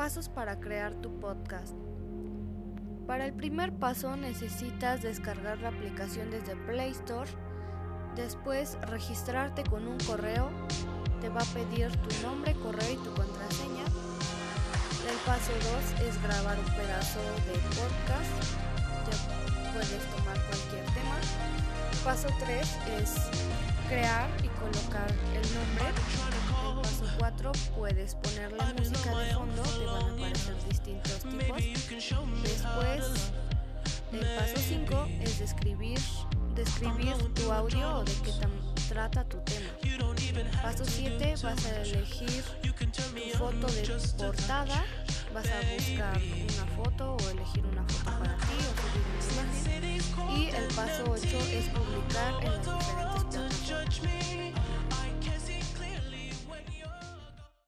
Pasos para crear tu podcast. Para el primer paso necesitas descargar la aplicación desde Play Store, después registrarte con un correo, te va a pedir tu nombre, correo y tu contraseña. El paso 2 es grabar un pedazo de podcast, ya puedes tomar cualquier tema. Paso 3 es crear y colocar el nombre. El paso 4 puedes poner la música de fondo, te van a aparecer distintos tipos. Después, el paso 5 es describir, describir tu audio o de qué trata tu tema. Paso 7 vas a elegir tu foto de portada, vas a buscar una foto o elegir una foto para ti o subir una imagen. Y el paso 8 es publicar en plataformas.